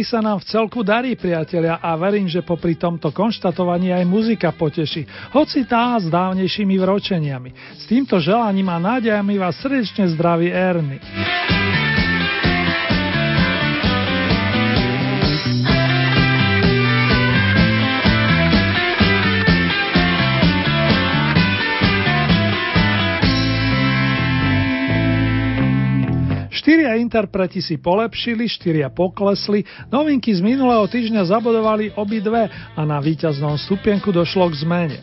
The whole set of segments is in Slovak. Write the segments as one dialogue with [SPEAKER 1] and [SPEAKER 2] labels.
[SPEAKER 1] Hokeji sa nám v celku darí, priatelia, a verím, že popri tomto konštatovaní aj muzika poteší, hoci tá s dávnejšími vročeniami. S týmto želaním a nádejami vás srdečne zdraví Erny. Štyria interpreti si polepšili, štyria poklesli, novinky z minulého týždňa zabodovali obidve a na víťaznom stupienku došlo k zmene.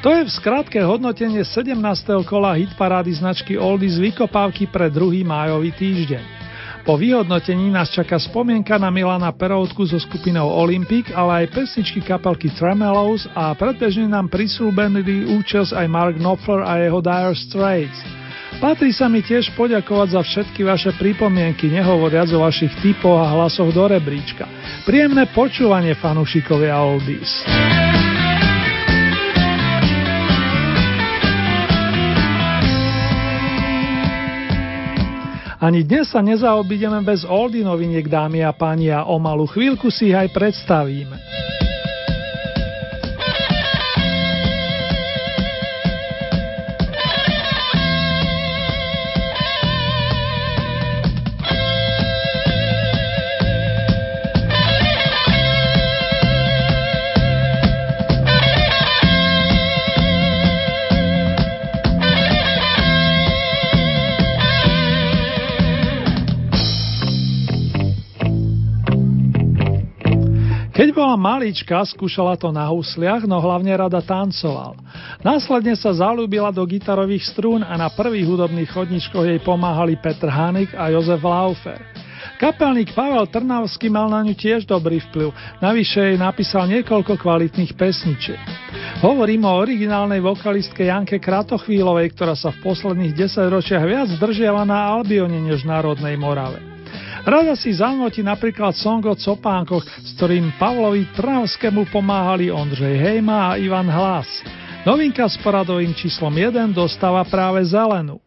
[SPEAKER 1] To je v skratke hodnotenie 17. kola hitparády značky Oldies vykopávky pre druhý májový týždeň. Po vyhodnotení nás čaká spomienka na Milana Perovtku so skupinou Olympic, ale aj pesničky kapelky Tremelos a predbežne nám prislúbený účasť aj Mark Knopfler a jeho Dire Straits. Patrí sa mi tiež poďakovať za všetky vaše pripomienky, nehovoriac o vašich typoch a hlasoch do rebríčka. Príjemné počúvanie fanúšikovia Oldies. Ani dnes sa nezaobídeme bez oldy noviniek, dámy a páni, a o malú chvíľku si ich aj predstavíme. Keď bola malička, skúšala to na husliach, no hlavne rada tancoval. Následne sa zalúbila do gitarových strún a na prvých hudobných chodničkoch jej pomáhali Petr Hanik a Jozef Laufer. Kapelník Pavel Trnavský mal na ňu tiež dobrý vplyv, navyše jej napísal niekoľko kvalitných pesničiek. Hovorím o originálnej vokalistke Janke Kratochvílovej, ktorá sa v posledných 10 ročiach viac zdržiava na Albione než Národnej Morave. Rada si zanotí napríklad song o copánkoch, s ktorým Pavlovi Trnavskému pomáhali Ondřej Hejma a Ivan Hlas. Novinka s poradovým číslom 1 dostáva práve zelenú.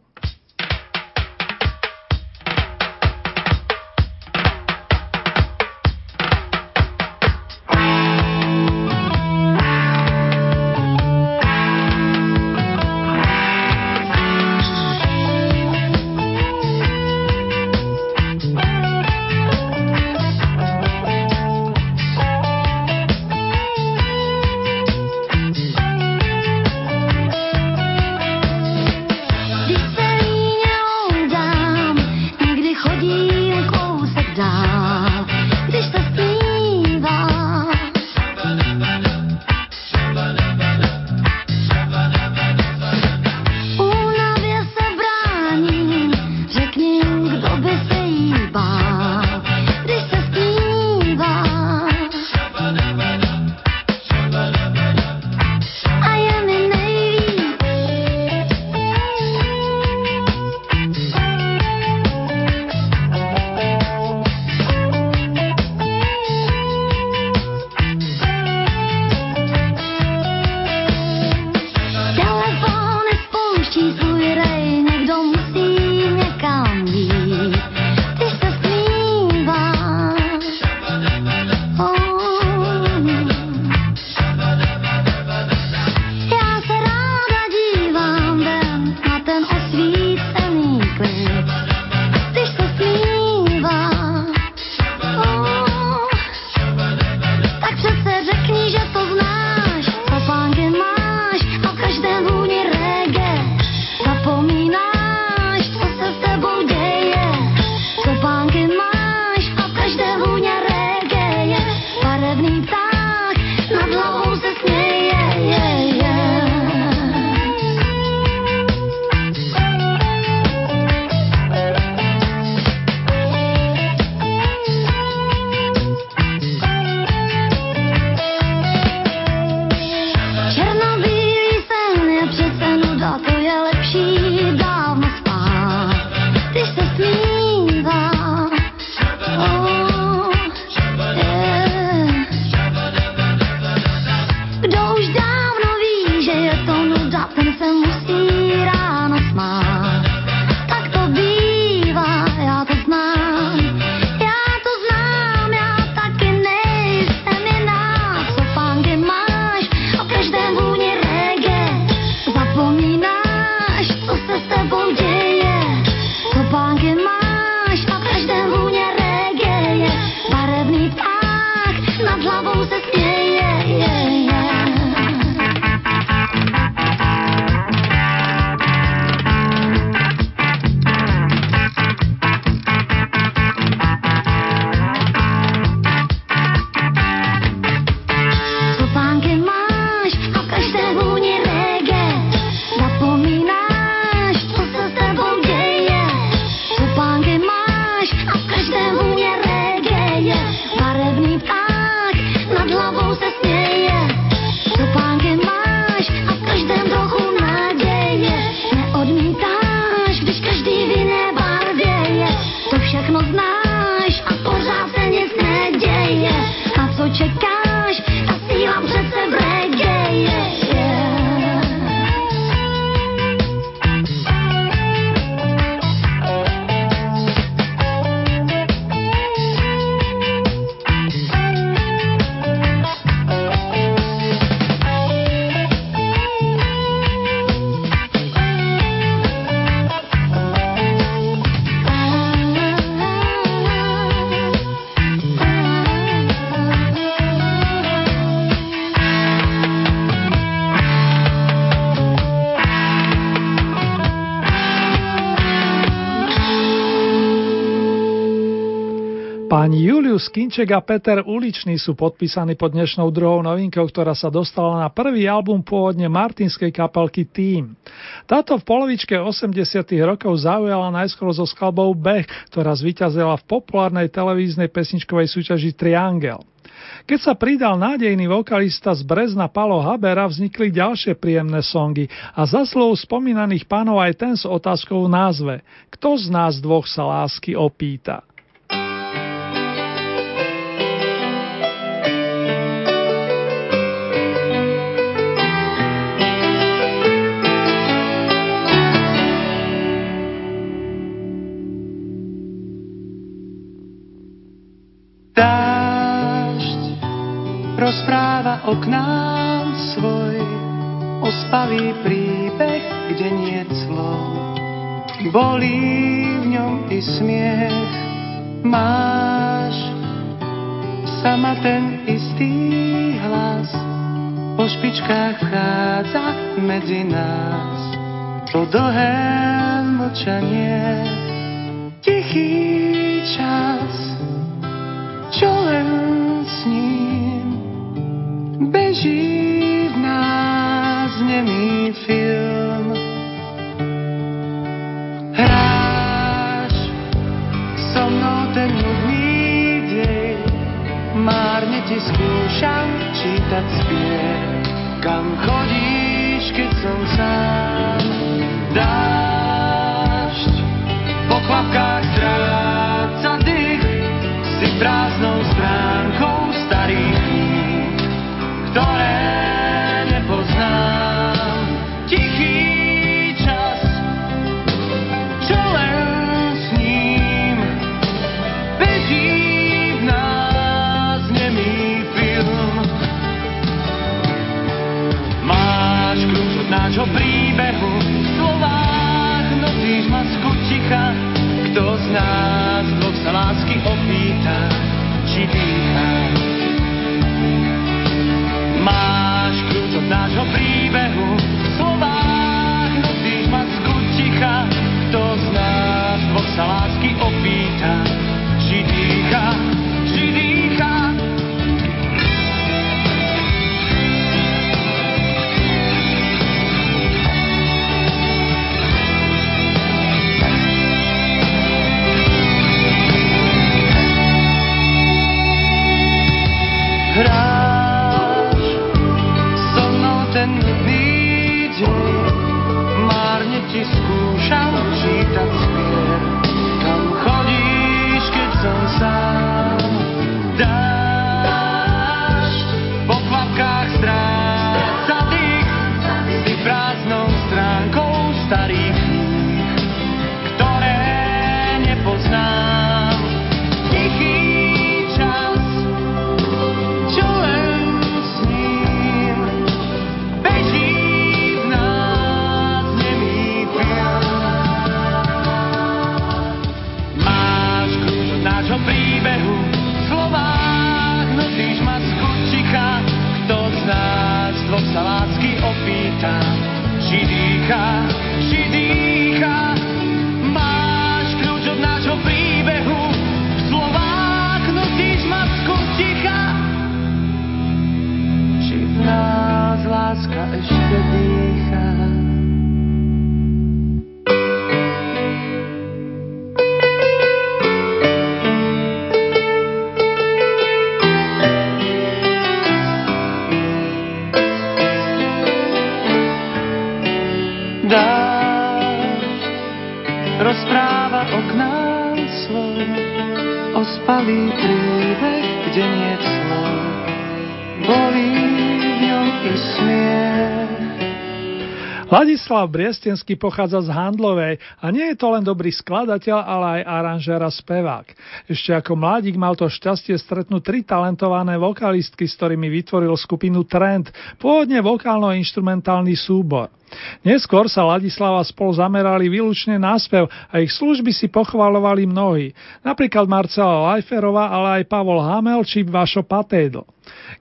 [SPEAKER 1] Pani Julius Kinček a Peter Uličný sú podpísaní pod dnešnou druhou novinkou, ktorá sa dostala na prvý album pôvodne martinskej kapelky Team. Táto v polovičke 80 rokov zaujala najskôr so skladbou Bech, ktorá zvíťazila v populárnej televíznej pesničkovej súťaži Triangel. Keď sa pridal nádejný vokalista z Brezna Palo Habera, vznikli ďalšie príjemné songy a za slov spomínaných pánov aj ten s otázkou v názve Kto z nás dvoch sa lásky opýta?
[SPEAKER 2] Rozpráva oknám svoj, ospavý príbeh, kde nie slov. Bolí v ňom i smiech, máš sama ten istý hlas, po špičkách vchádza medzi nás. To dlhé mlčanie, tichý čas, čo len nás nemý film. Hráš so mnou ten nudný dej, márne ti skúšam čítať spier. Kam chodíš, keď som sám?
[SPEAKER 1] Ladislav Briestensky pochádza z Handlovej a nie je to len dobrý skladateľ, ale aj aranžér a spevák. Ešte ako mladík mal to šťastie stretnúť tri talentované vokalistky, s ktorými vytvoril skupinu Trend, pôvodne vokálno-instrumentálny súbor. Neskôr sa Ladislava spolu zamerali výlučne na spev a ich služby si pochvalovali mnohí, napríklad Marcela Lajferová, ale aj Pavol Hamel či Vašo Patédl.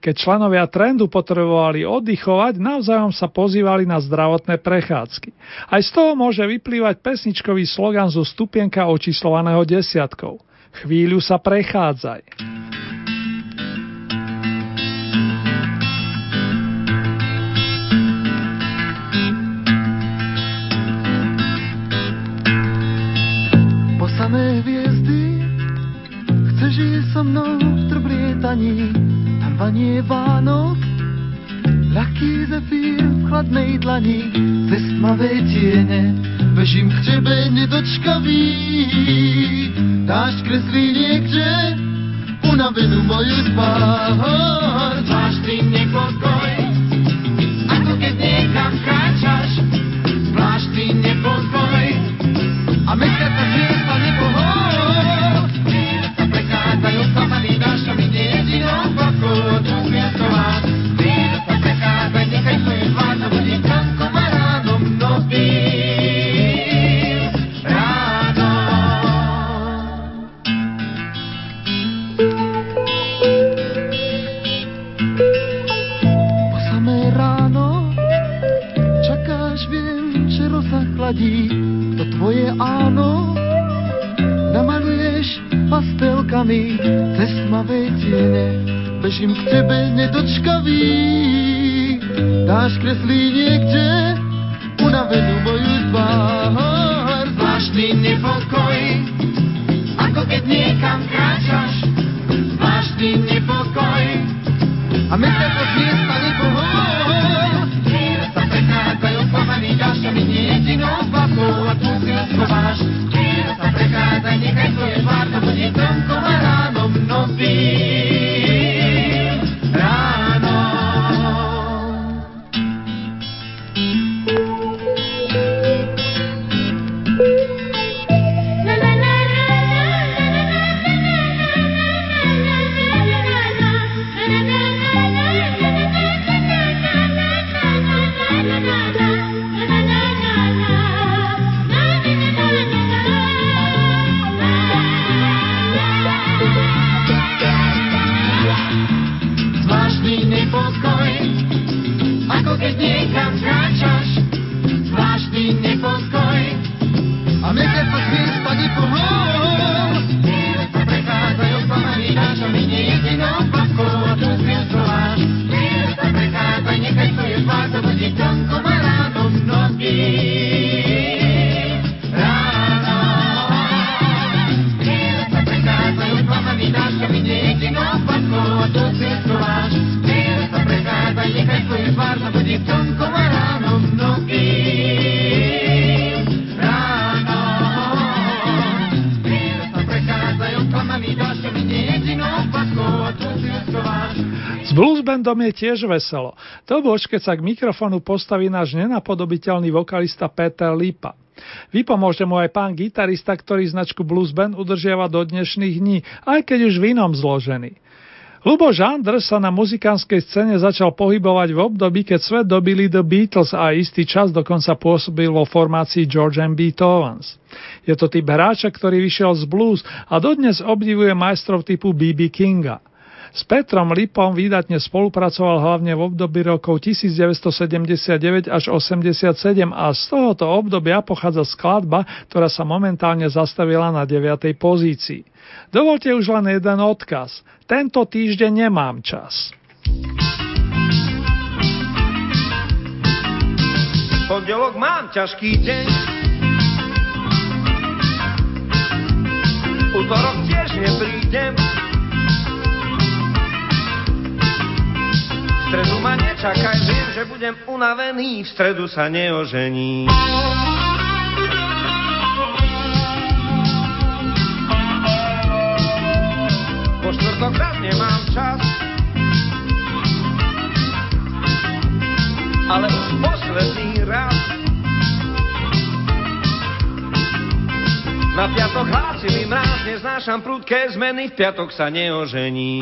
[SPEAKER 1] Keď členovia trendu potrebovali oddychovať, navzájom sa pozývali na zdravotné prechádzky. Aj z toho môže vyplývať pesničkový slogan zo stupienka očíslovaného desiatkou. Chvíľu sa prechádzaj.
[SPEAKER 3] Mnou v trblietaní Tam vanie Vánok Ľahký zefír v chladnej dlani Cez tmavé tiene Bežím k tebe nedočkavý. Dáš kreslí niekde Unavenú moju tvár.
[SPEAKER 4] Zvláštny nepokoj Ako keď niekam kráčaš. Zvláštny nepokoj
[SPEAKER 3] pastelkami cez tmavé tiene. Bežím k tebe nedočkavý. Dáš kreslí niekde unavenú moju tvár.
[SPEAKER 4] Zvláštny nepokoj, ako keď niekam kráčaš. Zvláštny nepokoj,
[SPEAKER 3] A mesiac od miesta nepohol.
[SPEAKER 4] chvíle sa prechádzajú slamaný ďalšami nie jedinou babou a tu si schováš.
[SPEAKER 1] Bluesbandom je tiež veselo. To bož, keď sa k mikrofonu postaví náš nenapodobiteľný vokalista Peter Lipa. Vypomôže mu aj pán gitarista, ktorý značku Bluesband udržiava do dnešných dní, aj keď už v inom zložený. Lubo Žandr sa na muzikánskej scéne začal pohybovať v období, keď svet dobili The Beatles a istý čas dokonca pôsobil vo formácii George M. Beethovens. Je to typ hráča, ktorý vyšiel z blues a dodnes obdivuje majstrov typu B.B. Kinga. S Petrom Lipom výdatne spolupracoval hlavne v období rokov 1979 až 87 a z tohoto obdobia pochádza skladba, ktorá sa momentálne zastavila na 9. pozícii. Dovolte už len jeden odkaz. Tento týždeň nemám čas.
[SPEAKER 5] pondelok mám ťažký deň. Útorok tiež neprídem. Stredu ma nečakaj, viem, že budem unavený, v stredu sa neožení. Po štvrtok raz nemám čas, ale posledný raz. Na piatok hlásili mráz, neznášam prudké zmeny, v piatok sa neožení.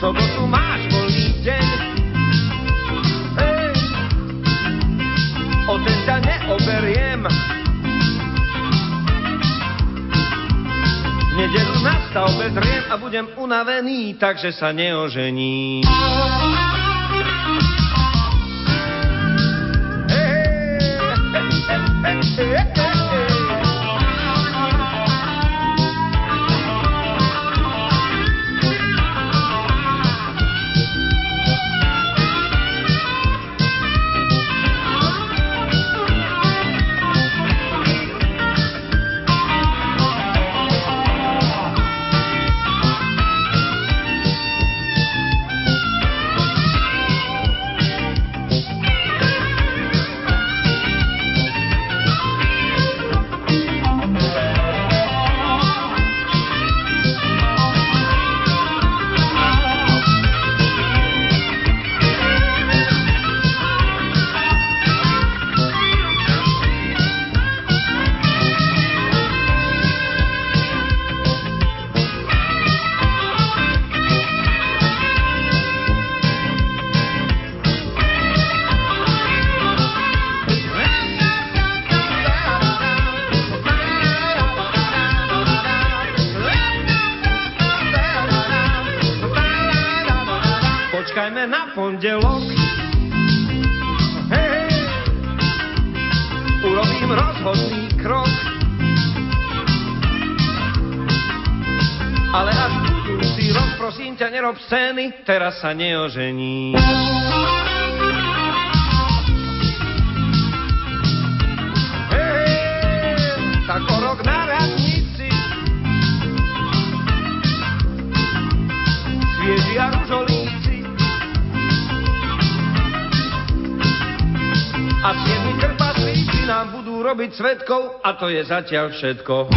[SPEAKER 5] Sobotu máš voľný deň, Ej, o ten ťa neoberiem. Nedelu na stavbe triem a budem unavený, takže sa neožení. Hej, Počkajme scény, teraz sa neožení. Hej, tak o rok na radnici svieži a ružolíci a siedmi krpatlíci nám budú robiť svetkov a to je zatiaľ všetko.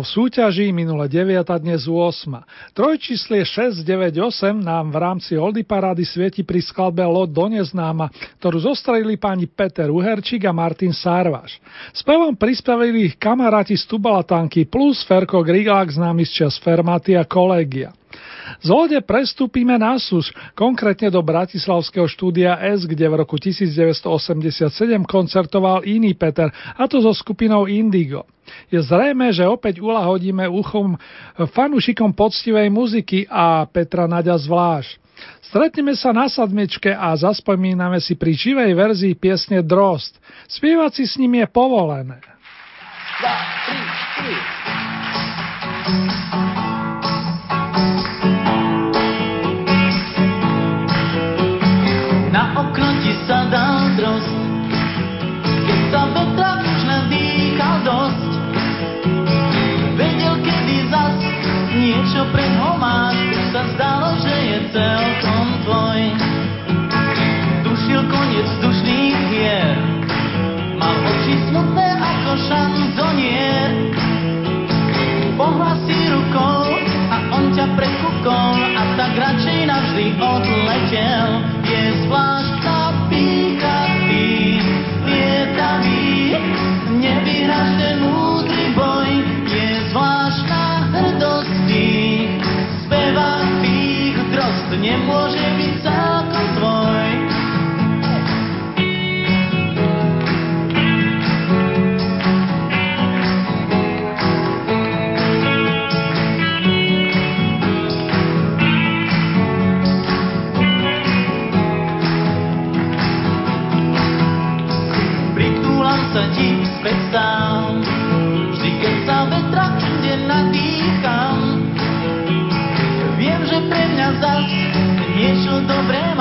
[SPEAKER 1] V súťaži, minule 9 a dnes 8. Trojčíslie 698 nám v rámci Oldy Parády svieti pri skladbe Lod do neznáma, ktorú zostrelili páni Peter Uherčík a Martin Sárvaš. Spevom prispavili ich kamaráti z Tubalatanky plus Ferko Grigák známy z čas Fermaty a Kolegia. Z lode prestúpime na súž, konkrétne do Bratislavského štúdia S, kde v roku 1987 koncertoval iný Peter, a to so skupinou Indigo. Je zrejme, že opäť ulahodíme uchom fanúšikom poctivej muziky a Petra Naďa zvlášť. Stretneme sa na sadmečke a zaspomíname si pri živej verzii piesne Drost. Spievať si s ním je povolené. 2, 3, 4.
[SPEAKER 6] máš, už sa zdalo, že je celkom tvoj. Tušil koniec vzdušných hier, mal oči smutné ako šanzonier. Pohla si rukou a on ťa prekúkol a tak radšej navždy odletel. Je zvláštna nemôže byť celkom tvoj. Pritúlam sa ti späť sám, vždy keď sa vetra inde nadýcham. Pre mňa zas dobremos.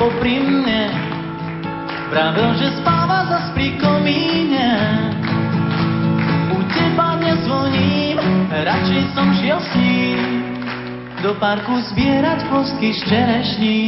[SPEAKER 6] Popri mne, pravil, že spáva zas pri komíne teba nezvoním, radšej som šiel s ním do parku zbierať kostky z čerešní.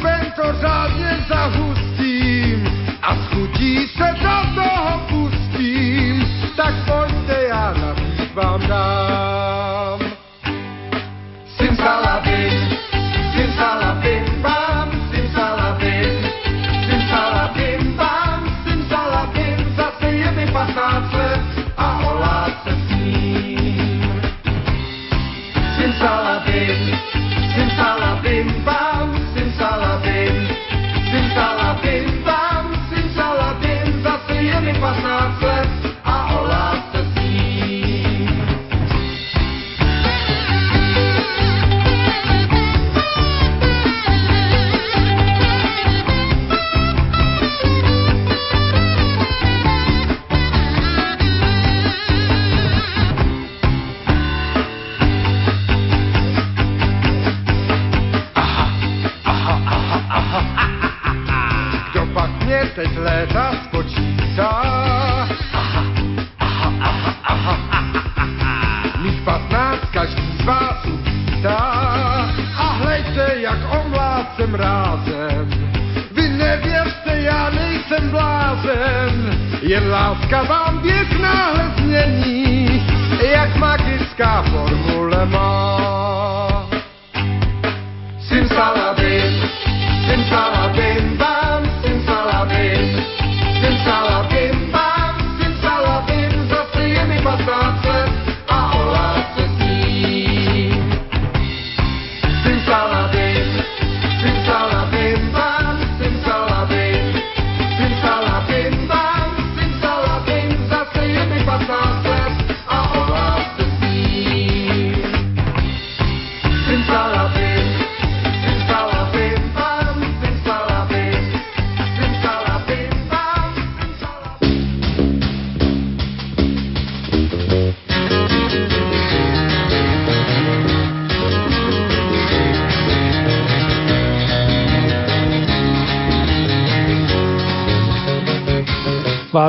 [SPEAKER 7] Kečupem to řádně zahustím a schutí se do pustím. Tak pojďte, já navíc vám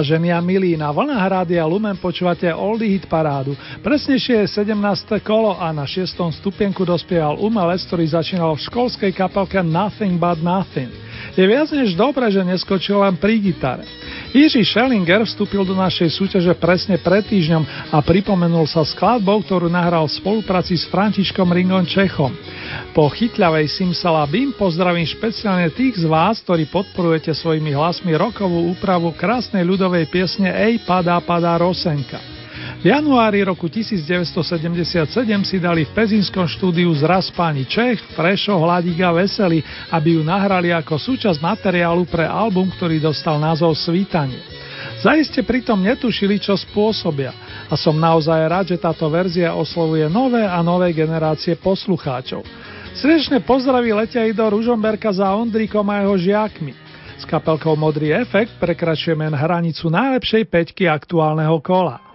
[SPEAKER 1] Vážení a milí, na vlnách Rádia Lumen počúvate Oldie Hit parádu. Presnejšie je 17. kolo a na 6. stupienku dospieval umelec, ktorý začínal v školskej kapelke Nothing But Nothing. Je viac než dobré, že neskočil len pri gitare. Jiří Schellinger vstúpil do našej súťaže presne pred týždňom a pripomenul sa skladbou, ktorú nahral v spolupráci s Františkom Ringom Čechom. Po chytľavej Simsalabim pozdravím špeciálne tých z vás, ktorí podporujete svojimi hlasmi rokovú úpravu krásnej ľudovej piesne Ej, padá, padá Rosenka. V januári roku 1977 si dali v Pezinskom štúdiu zraz páni Čech, Frešo, Hladík a Veseli, aby ju nahrali ako súčasť materiálu pre album, ktorý dostal názov Svítanie. Zaiste pritom netušili, čo spôsobia a som naozaj rád, že táto verzia oslovuje nové a nové generácie poslucháčov. Srdečne pozdraví letia i do Ružomberka za Ondríkom a jeho žiakmi. S kapelkou Modrý efekt prekračujeme hranicu najlepšej peťky aktuálneho kola.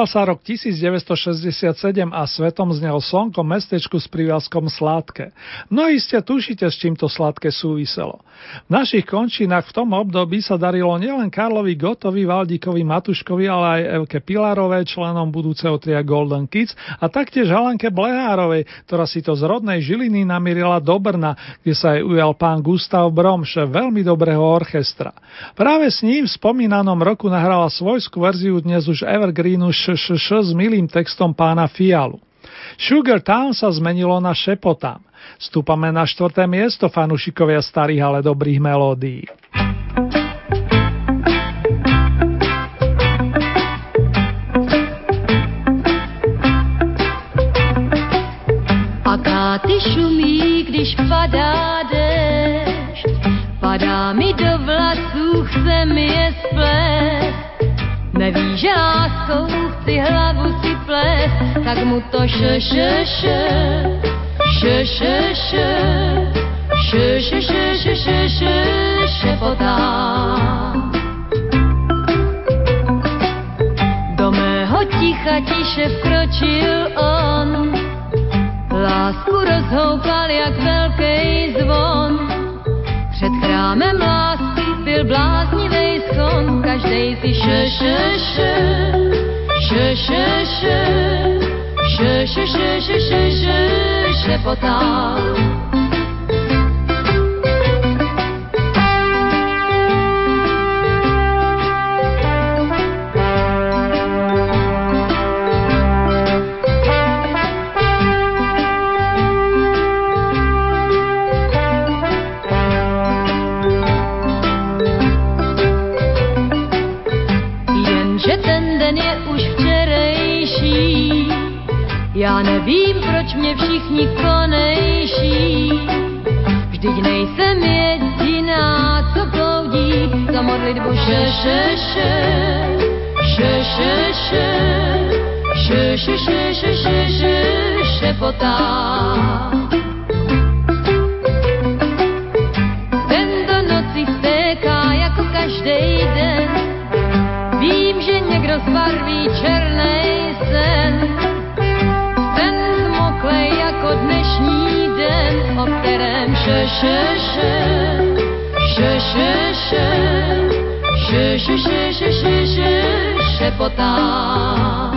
[SPEAKER 1] Písal sa rok 1967 a svetom znel slnko mestečku s prívazkom Sládke. No iste tušite, s čím to Sládke súviselo. V našich končinách v tom období sa darilo nielen Karlovi Gotovi, Valdíkovi Matuškovi, ale aj Evke Pilarovej, členom budúceho tria Golden Kids a taktiež Halenke Blehárovej, ktorá si to z rodnej Žiliny namierila do Brna, kde sa aj ujal pán Gustav Brom, šéf veľmi dobrého orchestra. Práve s ním v spomínanom roku nahrala svojskú verziu dnes už Evergreen skupinu ŠŠŠ s milým textom pána Fialu. Sugar Town sa zmenilo na Šepotám. Stúpame na štvrté miesto fanúšikovia starých, ale dobrých melódií.
[SPEAKER 8] Akáty šumí, když padá dešť, padá mi do Neví, že láskou chci hlavu si ples, tak mu to še, še, še, še, še, še, še, še, še, še, še, še, šepotá. Do mého ticha tiše vkročil on, lásku rozhoupal jak velký zvon. Před chrámem lásky byl bláznivý som každej si še, še, še, še, še, še, še, še, še, še, še, še, šepotal. Mě všichni konejší. Vždyť nejsem jediná, co bloudí za modlitbu še, še, še, še, še, še, še, še, še, še, še, še, šepotá. Kterém še, še, še, še, še, še, še, še, še, še, še, še, šepotá.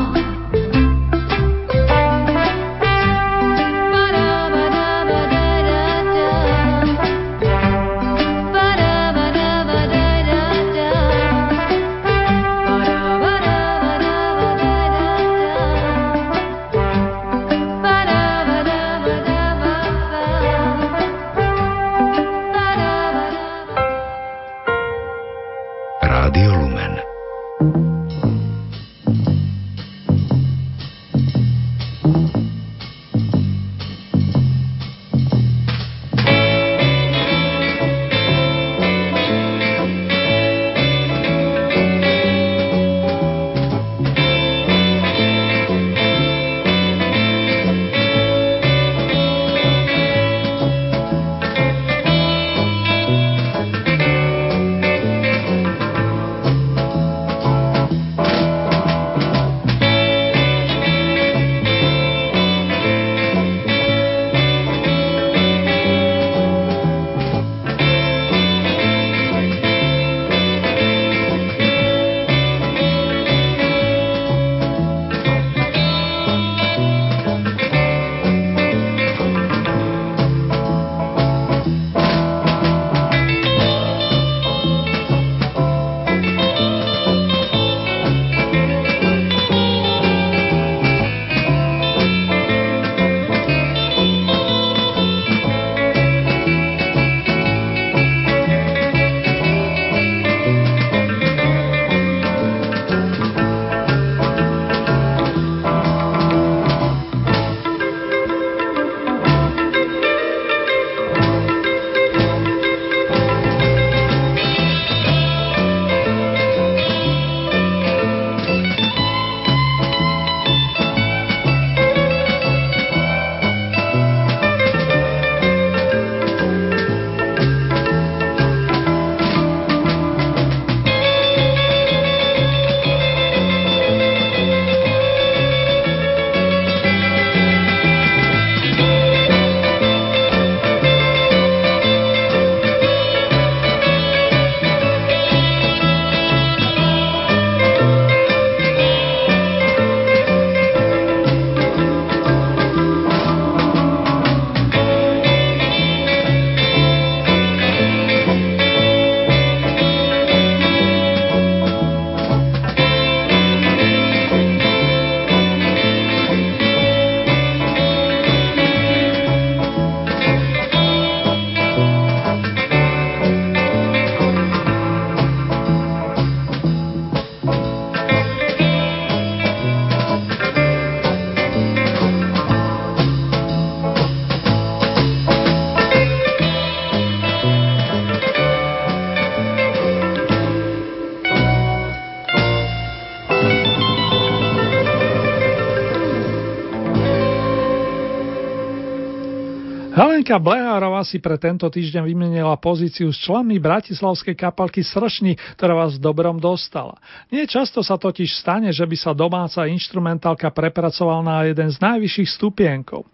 [SPEAKER 1] Helenka Blehárová si pre tento týždeň vymenila pozíciu s členmi bratislavskej kapalky Sršni, ktorá vás dobrom dostala. Nie často sa totiž stane, že by sa domáca instrumentálka prepracoval na jeden z najvyšších stupienkov.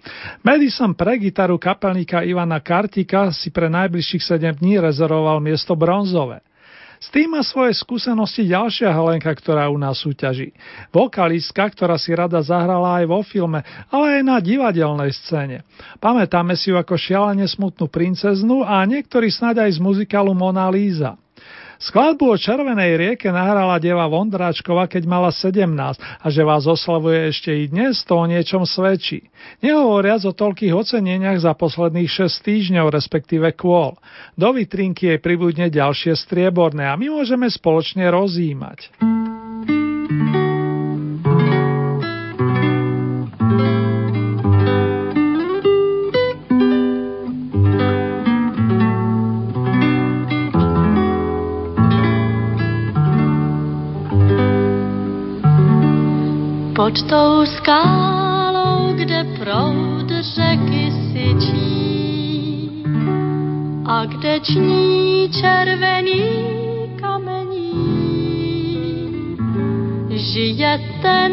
[SPEAKER 1] Madison pre gitaru kapelníka Ivana Kartika si pre najbližších 7 dní rezervoval miesto bronzové. S tým má svoje skúsenosti ďalšia Helenka, ktorá u nás súťaží. Vokalistka, ktorá si rada zahrala aj vo filme, ale aj na divadelnej scéne. Pamätáme si ju ako šialene smutnú princeznu a niektorí snáď aj z muzikálu Mona Lisa. Skladbu o Červenej rieke nahrala deva Vondráčkova, keď mala 17 a že vás oslavuje ešte i dnes, to o niečom svedčí. Nehovoriac o toľkých oceneniach za posledných 6 týždňov, respektíve kôl. Do vitrinky jej pribudne ďalšie strieborné a my môžeme spoločne rozímať.
[SPEAKER 9] Pod tou skálou, kde proud řeky syčí a kde ční červený kamení, žije ten,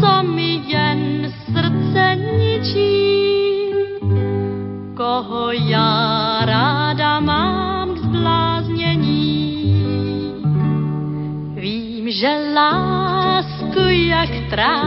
[SPEAKER 9] co mi jen srdce ničí, koho já ráda mám k zbláznění. Vím, že lásku jak trám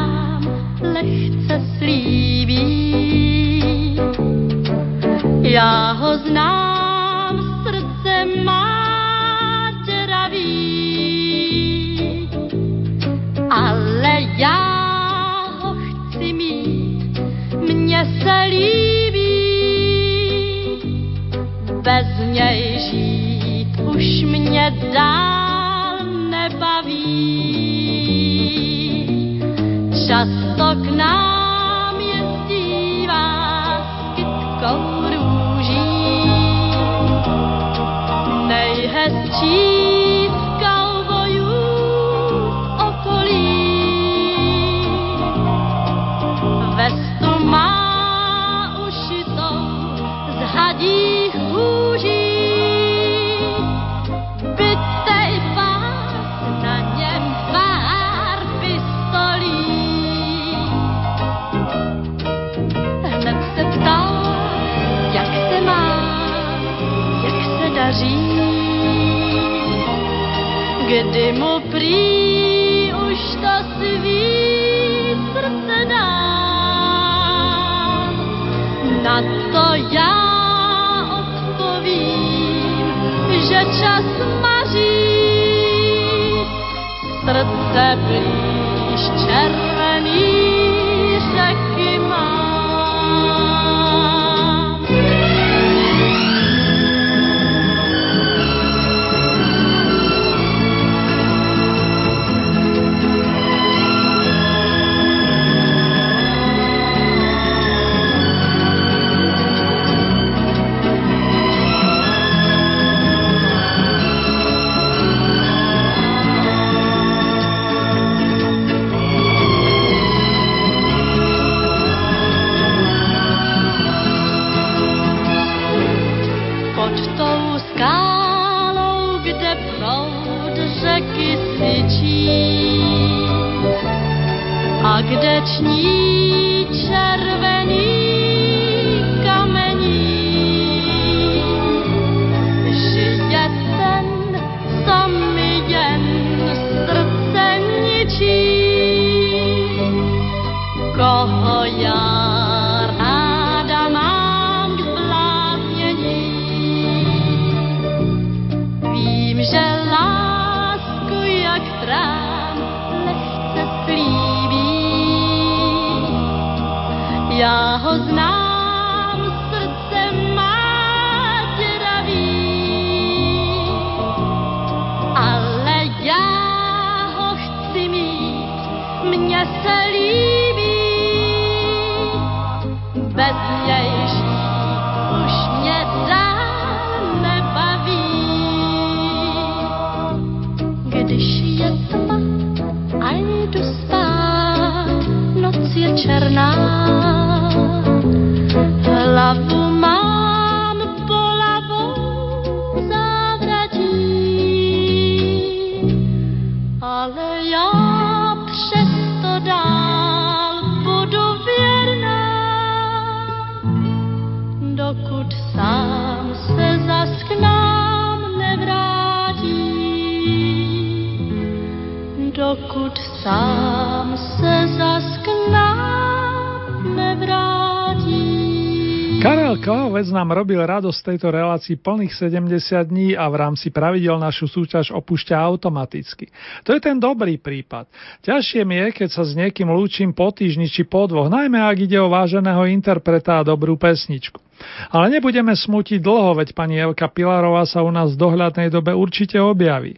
[SPEAKER 9] nám
[SPEAKER 1] robil radosť tejto relácii plných 70 dní a v rámci pravidel našu súťaž opúšťa automaticky. To je ten dobrý prípad. Ťažšie mi je, keď sa s niekým lúčim po týždni či po dvoch, najmä ak ide o váženého interpreta a dobrú pesničku. Ale nebudeme smutiť dlho, veď pani Evka Pilarová sa u nás v dohľadnej dobe určite objaví.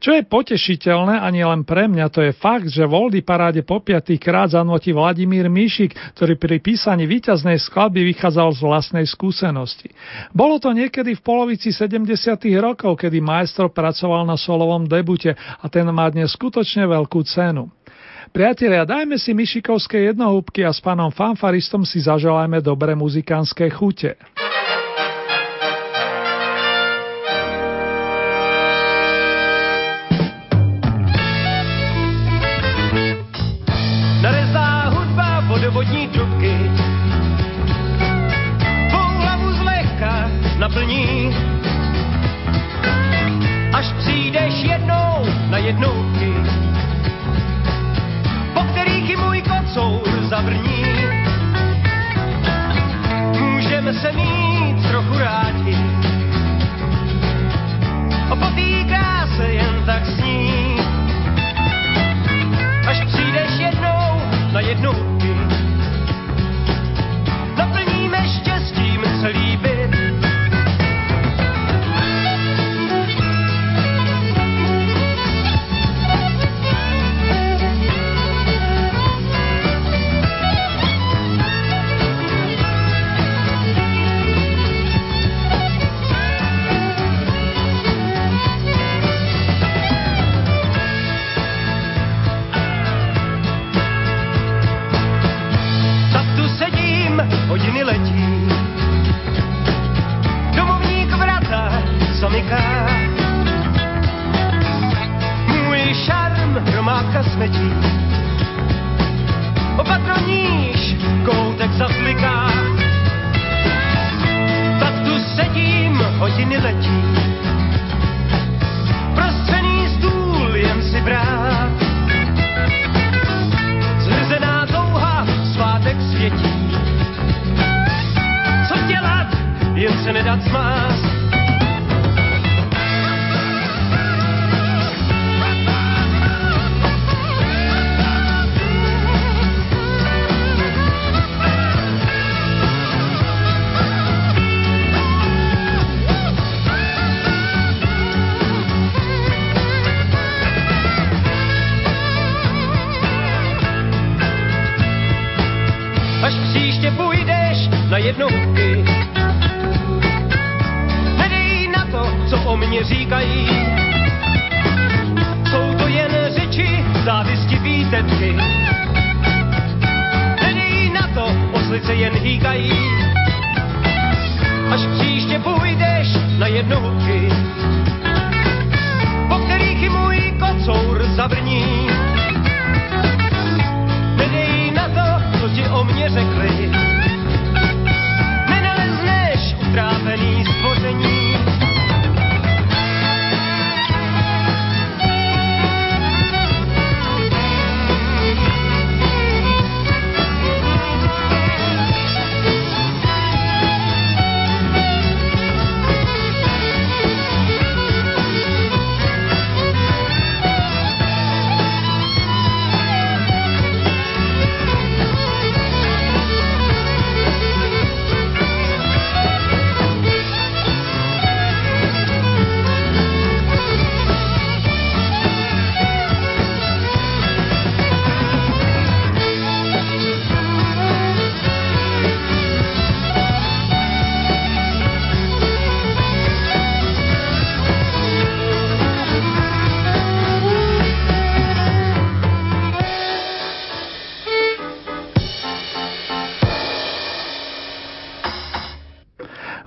[SPEAKER 1] Čo je potešiteľné ani len pre mňa, to je fakt, že v paráde po krát zanotí Vladimír Mišik, ktorý pri písaní víťaznej skladby vychádzal z vlastnej skúsenosti. Bolo to niekedy v polovici 70. rokov, kedy majstro pracoval na solovom debute a ten má dnes skutočne veľkú cenu. Priatelia, dajme si Mišikovské jednohúbky a s pánom fanfaristom si zaželajme dobré muzikánske chute.
[SPEAKER 10] Naplní,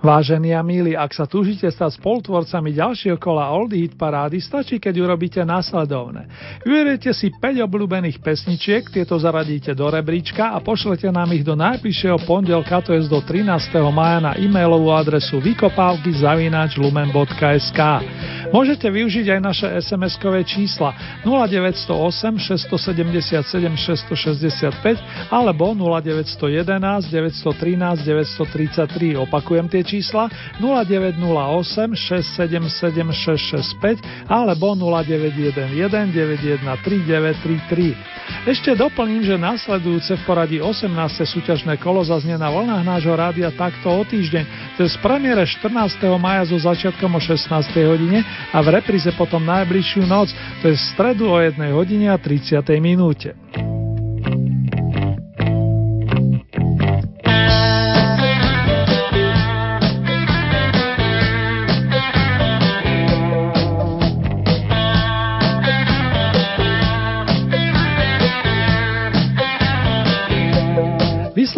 [SPEAKER 1] Vážení a milí, ak sa túžite stať spolutvorcami ďalšieho kola Oldie Hit parády, stačí, keď urobíte následovné. Vyberiete si 5 obľúbených pesničiek, tieto zaradíte do rebríčka a pošlete nám ich do najbližšieho pondelka, to je do 13. maja na e-mailovú adresu vykopávky lumen.sk. Môžete využiť aj naše SMS-kové čísla 0908 677 665 alebo 0911 913 933. Opakujem tie čísla 0908 677 665 alebo 0911 913 933. Ešte doplním, že nasledujúce v poradí 18. súťažné kolo zaznie na vlnách nášho rádia takto o týždeň, to je premiére 14. maja so začiatkom o 16. hodine a v repríze potom najbližšiu noc, to je v stredu o 1 hodine a 30. minúte.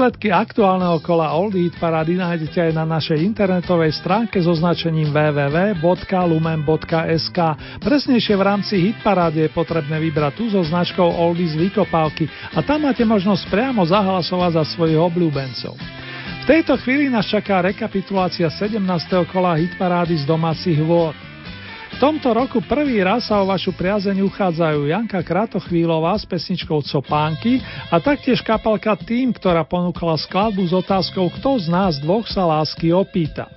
[SPEAKER 1] Výsledky aktuálneho kola Old Hit Parady nájdete aj na našej internetovej stránke so značením www.lumen.sk. Presnejšie v rámci Hit Parády je potrebné vybrať tú so značkou Oldies Vykopávky a tam máte možnosť priamo zahlasovať za svojich obľúbencov. V tejto chvíli nás čaká rekapitulácia 17. kola Parády z domácich vôd. V tomto roku prvý raz sa o vašu priazeň uchádzajú Janka Kratochvílová s pesničkou Copánky a taktiež kapalka Tým, ktorá ponúkla skladbu s otázkou Kto z nás dvoch sa lásky opýta.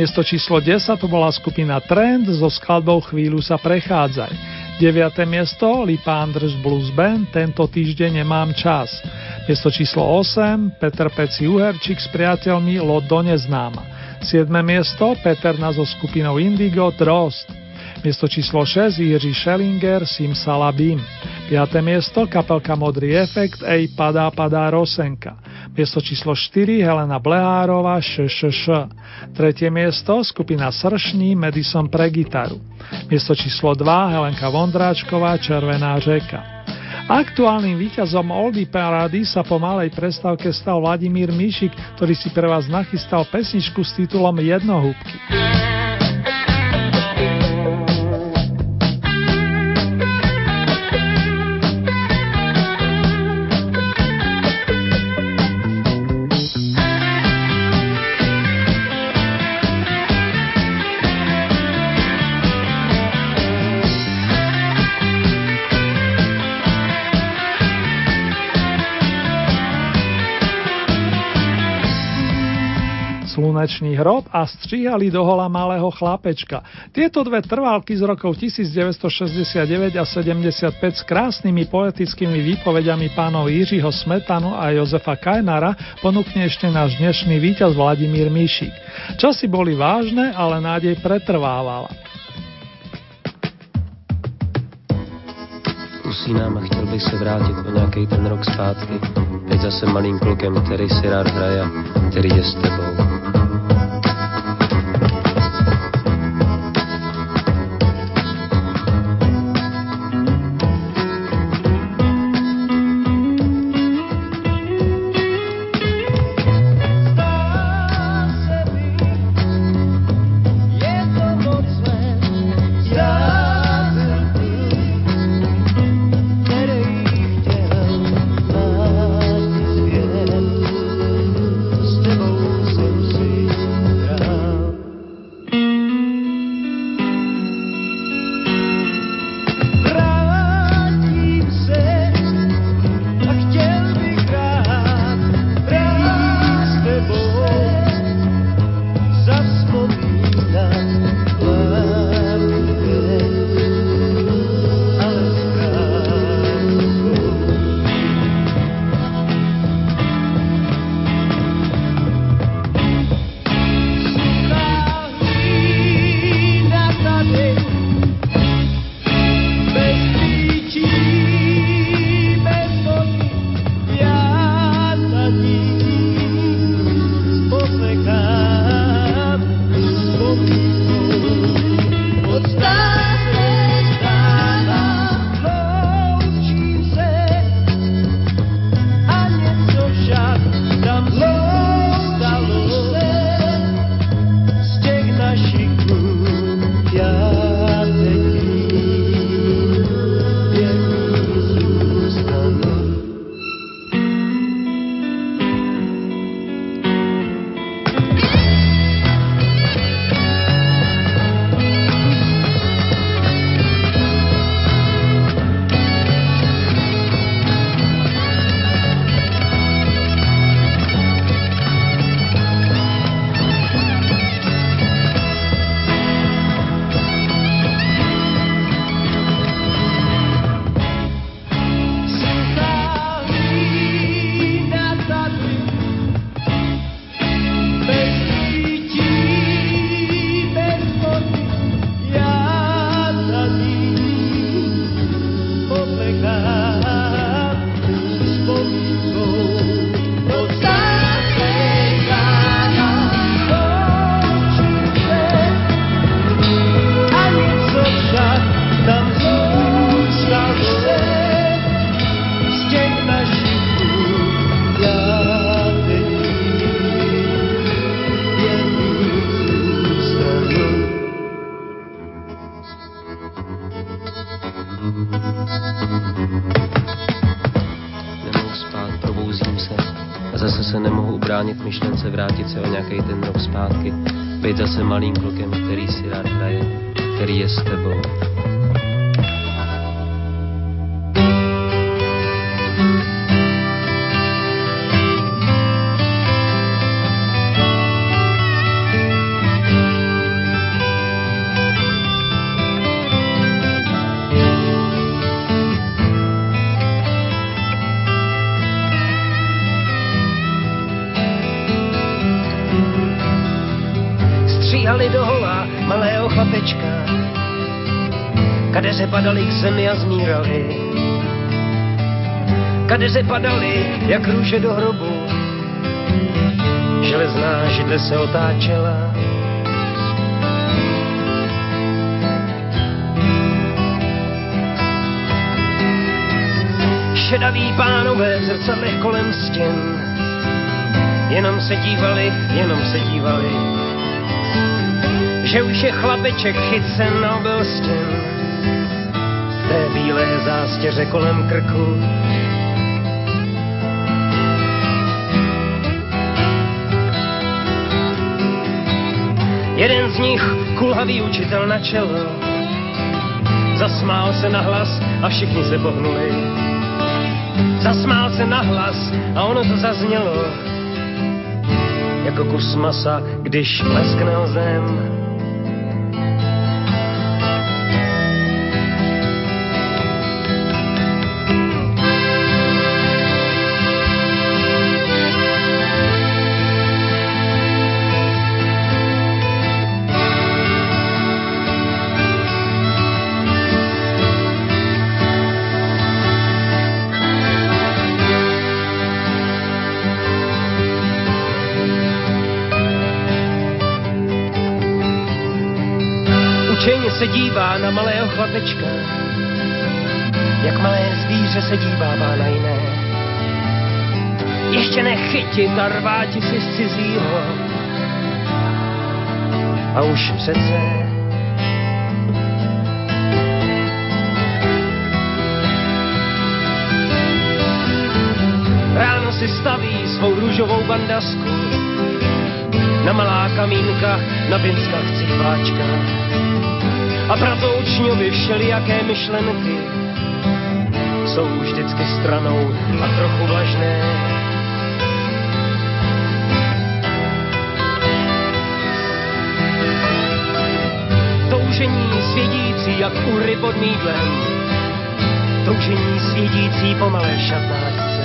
[SPEAKER 1] Miesto číslo 10 to bola skupina Trend so skladbou Chvíľu sa prechádzaj. 9. miesto Lipa Anders Blues Band Tento týždeň nemám čas. Miesto číslo 8 Peter Peci Uherčík s priateľmi Lod do neznáma. 7. miesto Peter na so skupinou Indigo Drost. Miesto číslo 6 Jiří Schellinger Simsalabim. 5. miesto kapelka Modrý efekt Ej padá padá Rosenka. Miesto číslo 4 Helena Blehárova ŠŠŠ. Tretie miesto skupina Sršní Madison pre gitaru. Miesto číslo 2 Helenka Vondráčková Červená řeka. Aktuálnym víťazom Oldy Parady sa po malej prestávke stal Vladimír Mišik, ktorý si pre vás nachystal pesničku s titulom Jednohúbky. Slnečný hrob a stříhali do hola malého chlapečka. Tieto dve trválky z rokov 1969 a 75 s krásnymi poetickými výpovediami pánov Jiřího Smetanu a Jozefa Kajnara ponúkne ešte náš dnešný víťaz Vladimír Mišík. Časy boli vážne, ale nádej pretrvávala.
[SPEAKER 11] usínám a chtěl bych se vrátit o nějaký ten rok zpátky. Teď zase malým klukem, který si rád hraje, který je s tebou.
[SPEAKER 10] Jak růže do hrobu. Železná židle se otáčela. Šedaví pánové v zrcadlech kolem stěn. Jenom se dívali, jenom se dívali. Že už je chlapeček chycen na obel stěn té bílé zástěře kolem krku. Jeden z nich, kulhavý učitel na čelo, zasmál se na hlas a všichni se pohnuli. Zasmál se na hlas a ono to zaznělo, jako kus masa, když leskne zem. Se dívá na malého chlapečka, jak malé zvíře se dívává na jiné. Ještě nechytit a rváti si z cizího. A už přece Ráno si staví svou růžovou bandasku na malá kamínka, na binskách cihváčka a bratoučňovi všelijaké myšlenky jsou vždycky stranou a trochu vlažné. Toužení svědící jak u ryb pod mídlem, toužení svědící po malé šatáčce,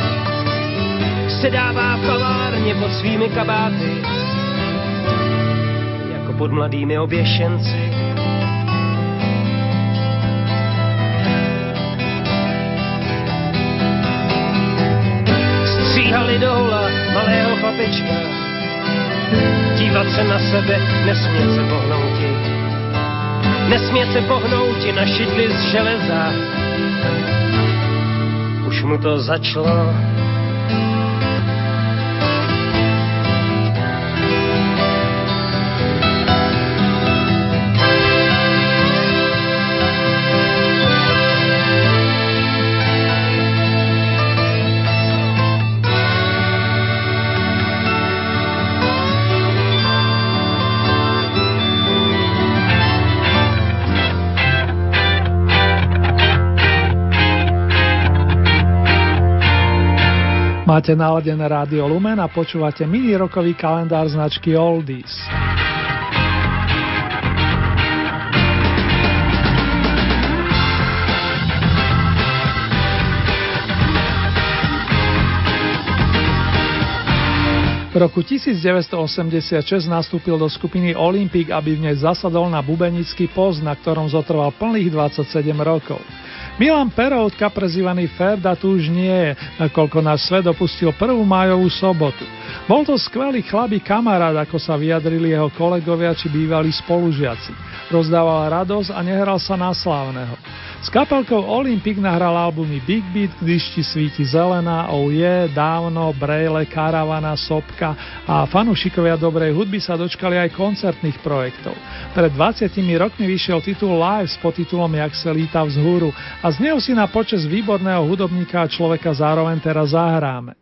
[SPEAKER 10] se dává v kavárně pod svými kabáty, jako pod mladými oběšenci. Chlapečka. Dívat se na sebe, nesmět se pohnouti. Nesmět se pohnouti na šidli z železa. Už mu to začalo
[SPEAKER 1] Máte naladené rádio Lumen a počúvate mini rokový kalendár značky Oldies. V roku 1986 nastúpil do skupiny Olympic, aby v nej zasadol na bubenický post, na ktorom zotrval plných 27 rokov. Milan Peroutka, prezývaný Ferda, tu už nie je, nakoľko náš svet opustil 1. májovú sobotu. Bol to skvelý chlabý kamarát, ako sa vyjadrili jeho kolegovia či bývalí spolužiaci. Rozdával radosť a nehral sa na slávneho. S kapelkou Olympic nahral albumy Big Beat, Když ti svíti zelená, Oh yeah, Dávno, Brejle, Karavana, Sopka a fanúšikovia dobrej hudby sa dočkali aj koncertných projektov. Pred 20 rokmi vyšiel titul Live s podtitulom Jak se líta vzhúru a z neho si na počas výborného hudobníka a človeka zároveň teraz zahráme.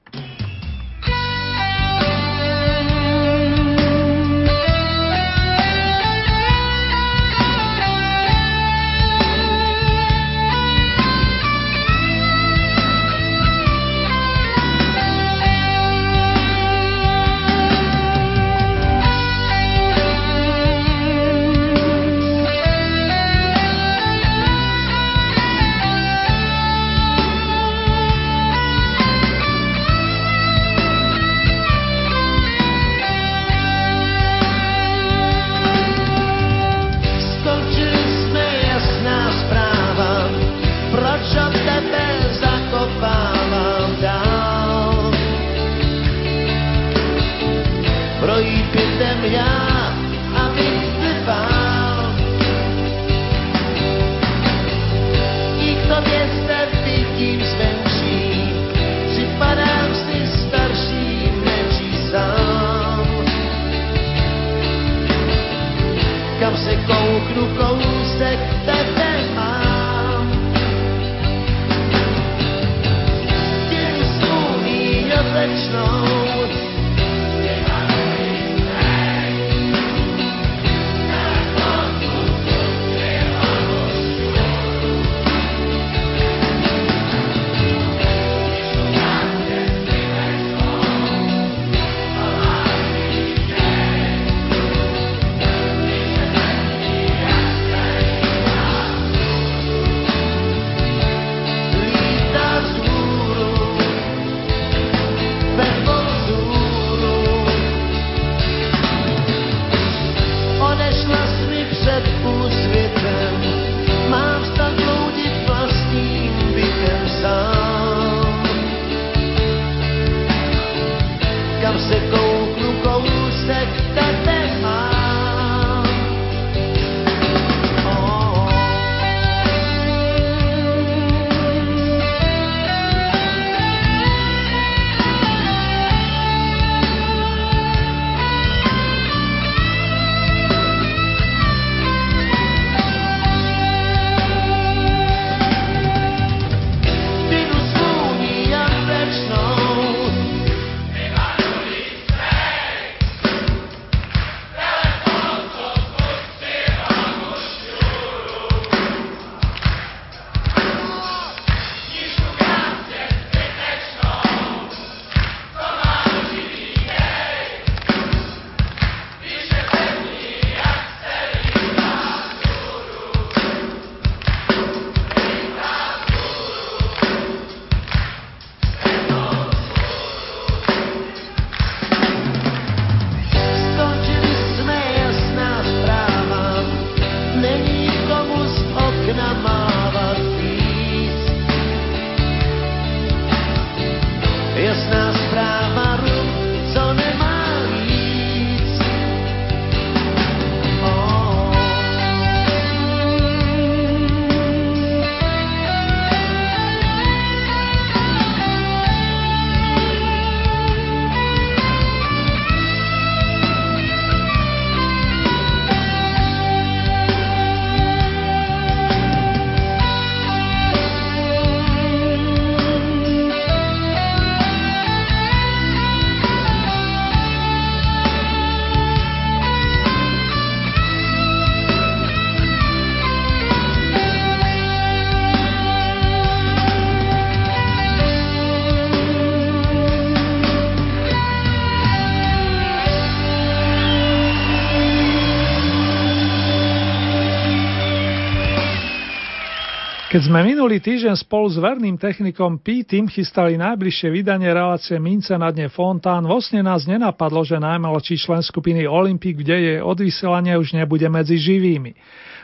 [SPEAKER 1] Keď sme minulý týždeň spolu s verným technikom P-Team chystali najbližšie vydanie relácie Mince na dne Fontán, vlastne nás nenapadlo, že najmladší člen skupiny Olympic v deje od vysielania už nebude medzi živými.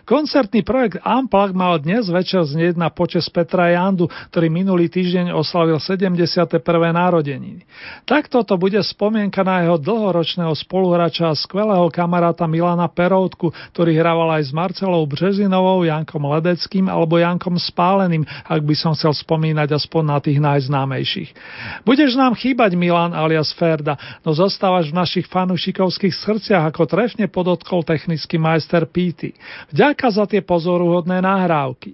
[SPEAKER 1] Koncertný projekt Amplak mal dnes večer znieť na počas Petra Jandu, ktorý minulý týždeň oslavil 71. narodeniny. Takto to bude spomienka na jeho dlhoročného spoluhráča a skvelého kamaráta Milana Peroutku, ktorý hrával aj s Marcelou Březinovou, Jankom Ledeckým alebo Jankom Spáleným, ak by som chcel spomínať aspoň na tých najznámejších. Budeš nám chýbať Milan alias Ferda, no zostávaš v našich fanúšikovských srdciach, ako trefne podotkol technický majster Pity. Vďaka Vďaka za tie pozoruhodné nahrávky.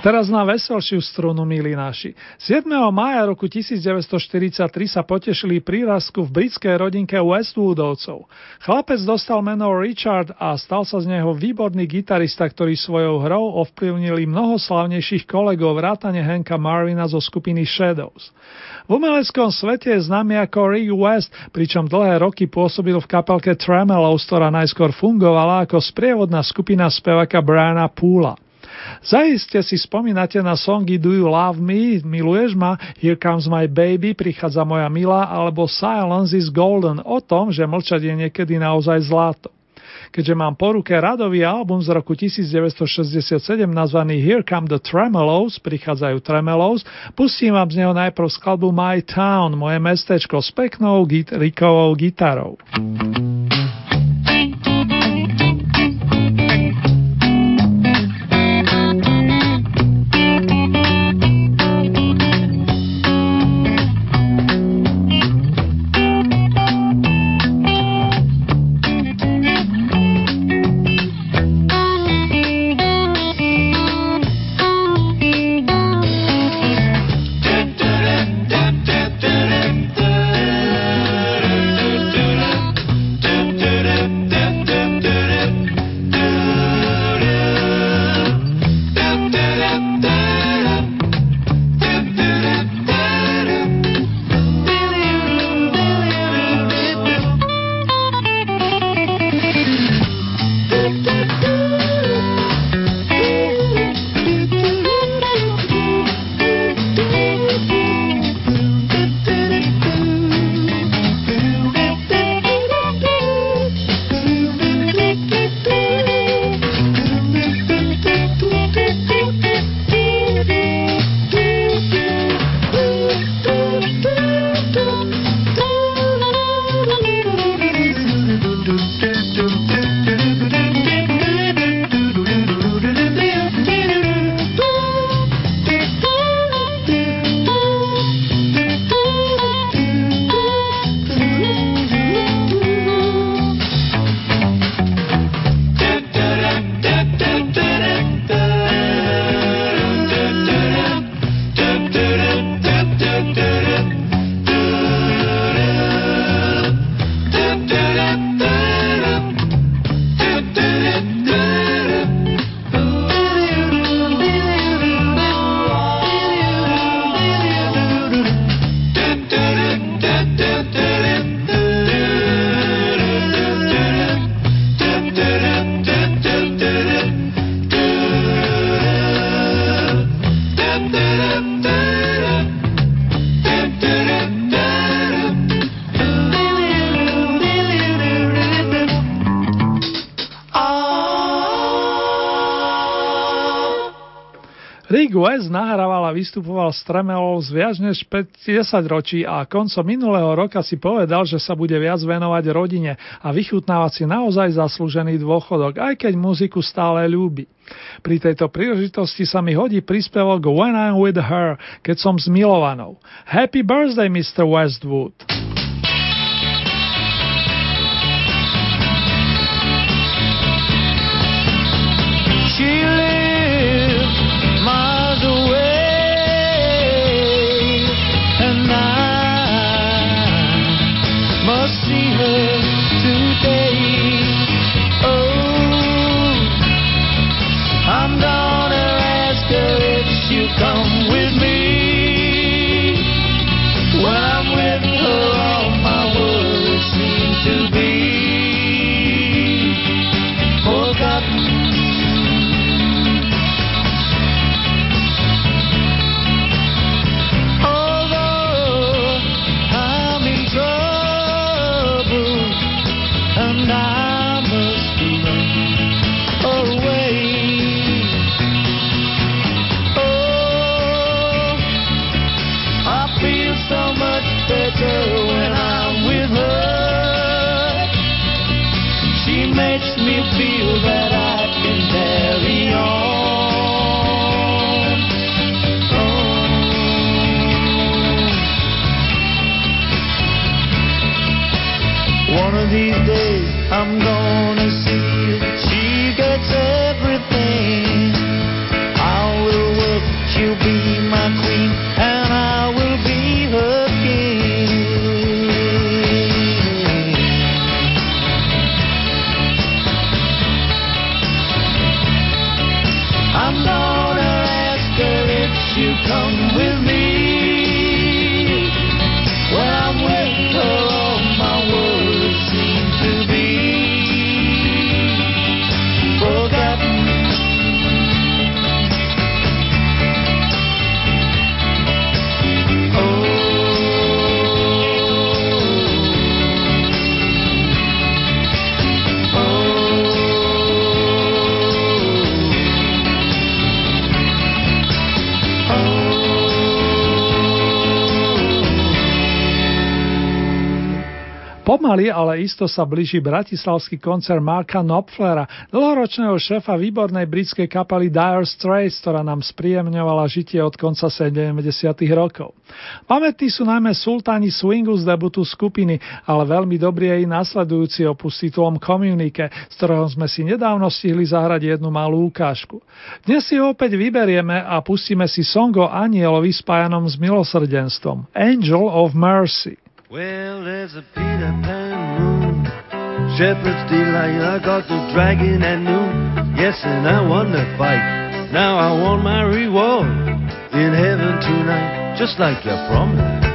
[SPEAKER 1] Teraz na veselšiu strunu, milí naši. 7. mája roku 1943 sa potešili prírazku v britskej rodinke Westwoodovcov. Chlapec dostal meno Richard a stal sa z neho výborný gitarista, ktorý svojou hrou ovplyvnili mnoho slavnejších kolegov vrátane Henka Marvina zo skupiny Shadows. V umeleckom svete je známy ako Rick West, pričom dlhé roky pôsobil v kapelke Tremelows, ktorá najskôr fungovala ako sprievodná skupina spevaka Briana Poola.
[SPEAKER 12] Zaiste si spomínate na songy Do You Love Me, Miluješ ma, Here Comes My Baby, Prichádza moja milá, alebo Silence is Golden, o tom, že mlčať je niekedy naozaj zlato. Keďže mám po ruke radový album z roku 1967 nazvaný Here Come the Tremolos, prichádzajú Tremolos, pustím vám z neho najprv skladbu My Town, moje mestečko s peknou git- rikovou gitarou. West nahrával a vystupoval s Tremelou z viac než 10 ročí a koncom minulého roka si povedal, že sa bude viac venovať rodine a vychutnávať si naozaj zaslúžený dôchodok, aj keď muziku stále ľúbi. Pri tejto príležitosti sa mi hodí príspevok When I'm with her, keď som s milovanou. Happy birthday, Mr. Westwood!
[SPEAKER 1] Pomaly, ale isto sa blíži bratislavský koncert Marka Knopflera, dlhoročného šéfa výbornej britskej kapely Dire Straits, ktorá nám spríjemňovala žitie od konca 70. rokov. Pamätní sú najmä sultáni swingu z debutu skupiny, ale veľmi dobrý je i nasledujúci opus titulom Communique, z ktorého sme si nedávno stihli zahrať jednu malú ukážku. Dnes si ho opäť vyberieme a pustíme si song o anielovi spájanom s milosrdenstvom Angel of Mercy.
[SPEAKER 13] Well, there's a Peter Pan moon, shepherd's delight. I got the dragon at noon, yes, and I won the fight. Now I want my reward in heaven tonight, just like you promised.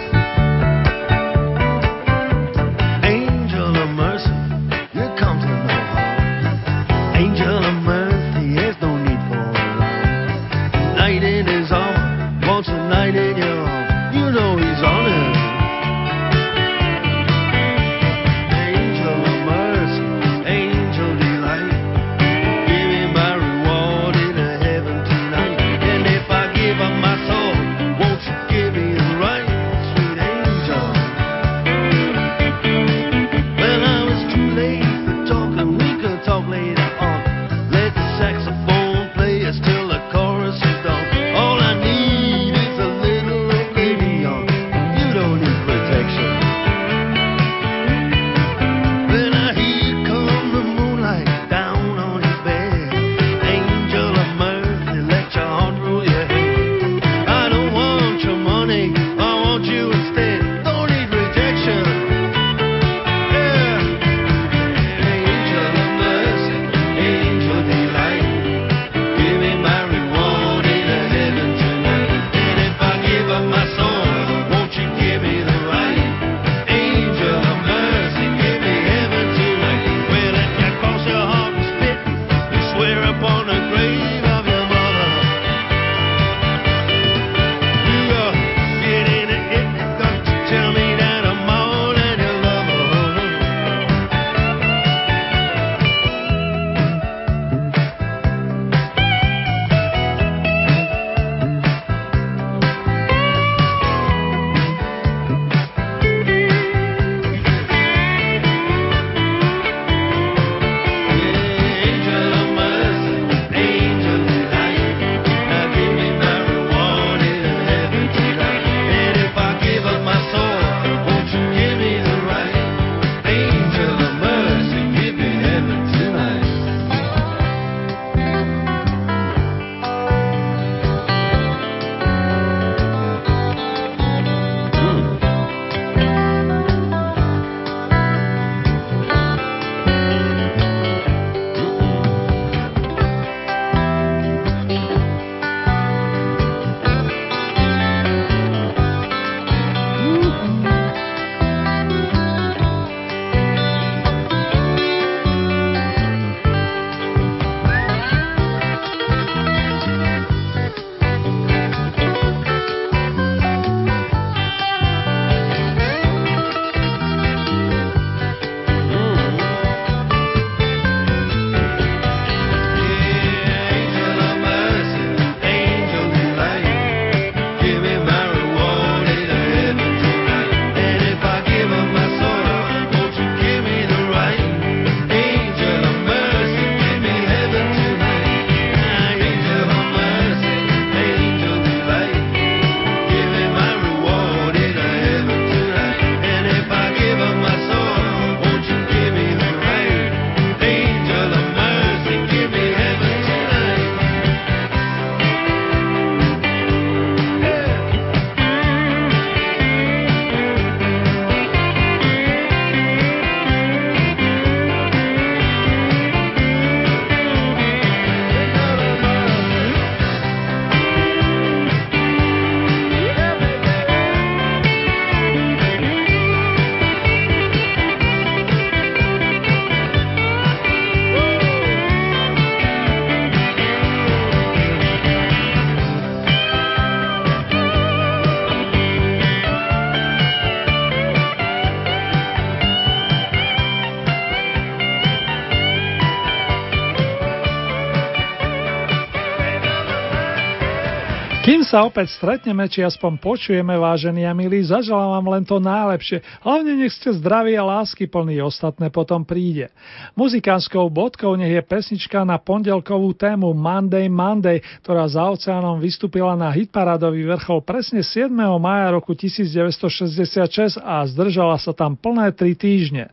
[SPEAKER 1] Sa opäť stretneme, či aspoň počujeme, vážení a milí, zaželám vám len to najlepšie. Hlavne nech ste zdraví a lásky plní, ostatné potom príde. Muzikánskou bodkou nech je pesnička na pondelkovú tému Monday Monday, ktorá za oceánom vystúpila na hitparadový vrchol presne 7. maja roku 1966 a zdržala sa tam plné tri týždne.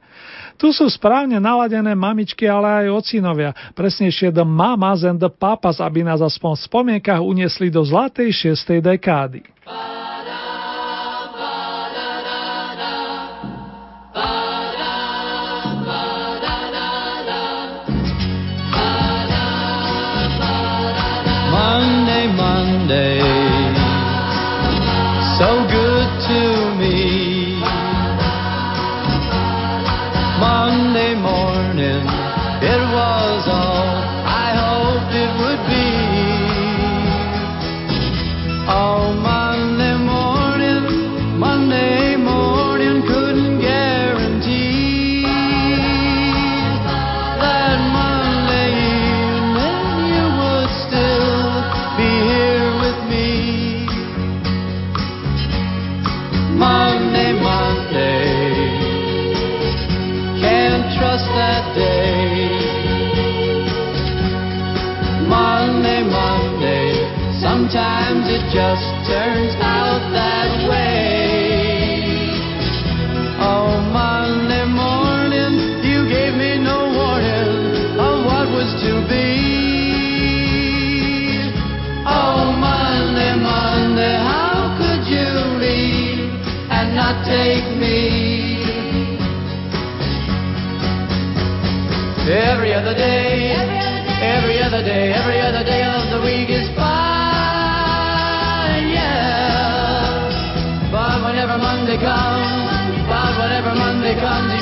[SPEAKER 1] Tu sú správne naladené mamičky, ale aj ocinovia, presnejšie The Mamas and the Papas, aby nás aspoň v spomienkach uniesli do zlatej šiestej dekády.
[SPEAKER 11] Monday, just turns out that way. Oh, Monday morning, you gave me no warning of what was to be. Oh, Monday, Monday, how could you leave and not take me? Every other day, every other day, every other day of the comes, but whenever Monday comes,